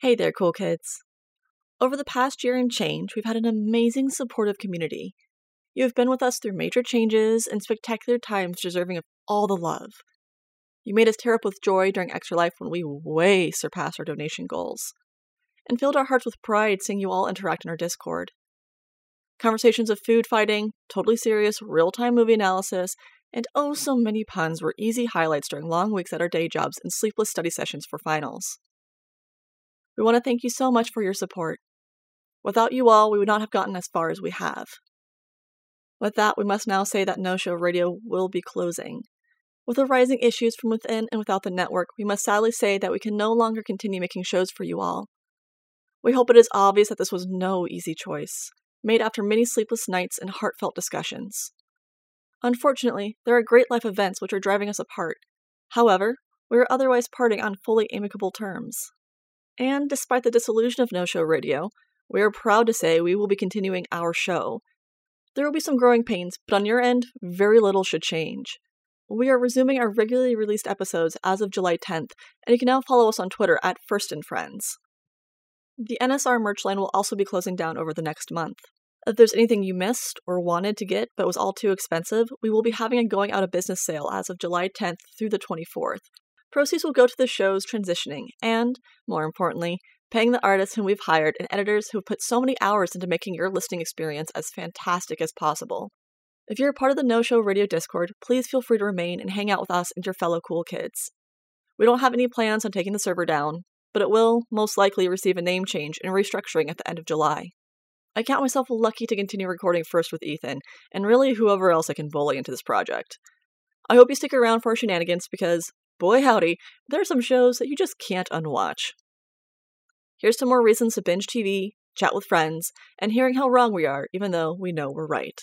Hey there, cool kids. Over the past year and change, we've had an amazing supportive community. You have been with us through major changes and spectacular times deserving of all the love. You made us tear up with joy during Extra Life when we way surpassed our donation goals, and filled our hearts with pride seeing you all interact in our Discord. Conversations of food fighting, totally serious, real time movie analysis, and oh so many puns were easy highlights during long weeks at our day jobs and sleepless study sessions for finals. We want to thank you so much for your support. Without you all, we would not have gotten as far as we have. With that, we must now say that No Show Radio will be closing. With the rising issues from within and without the network, we must sadly say that we can no longer continue making shows for you all. We hope it is obvious that this was no easy choice, made after many sleepless nights and heartfelt discussions. Unfortunately, there are great life events which are driving us apart. However, we are otherwise parting on fully amicable terms. And despite the disillusion of No Show Radio, we are proud to say we will be continuing our show. There will be some growing pains, but on your end, very little should change. We are resuming our regularly released episodes as of July 10th, and you can now follow us on Twitter at First and Friends. The NSR merch line will also be closing down over the next month. If there's anything you missed or wanted to get but was all too expensive, we will be having a going out of business sale as of July 10th through the 24th. Proceeds will go to the show's transitioning and, more importantly, paying the artists whom we've hired and editors who have put so many hours into making your listening experience as fantastic as possible. If you're a part of the No Show Radio Discord, please feel free to remain and hang out with us and your fellow cool kids. We don't have any plans on taking the server down, but it will most likely receive a name change and restructuring at the end of July. I count myself lucky to continue recording first with Ethan, and really whoever else I can bully into this project. I hope you stick around for our shenanigans because boy howdy, there are some shows that you just can't unwatch. Here's some more reasons to binge TV, chat with friends, and hearing how wrong we are, even though we know we're right.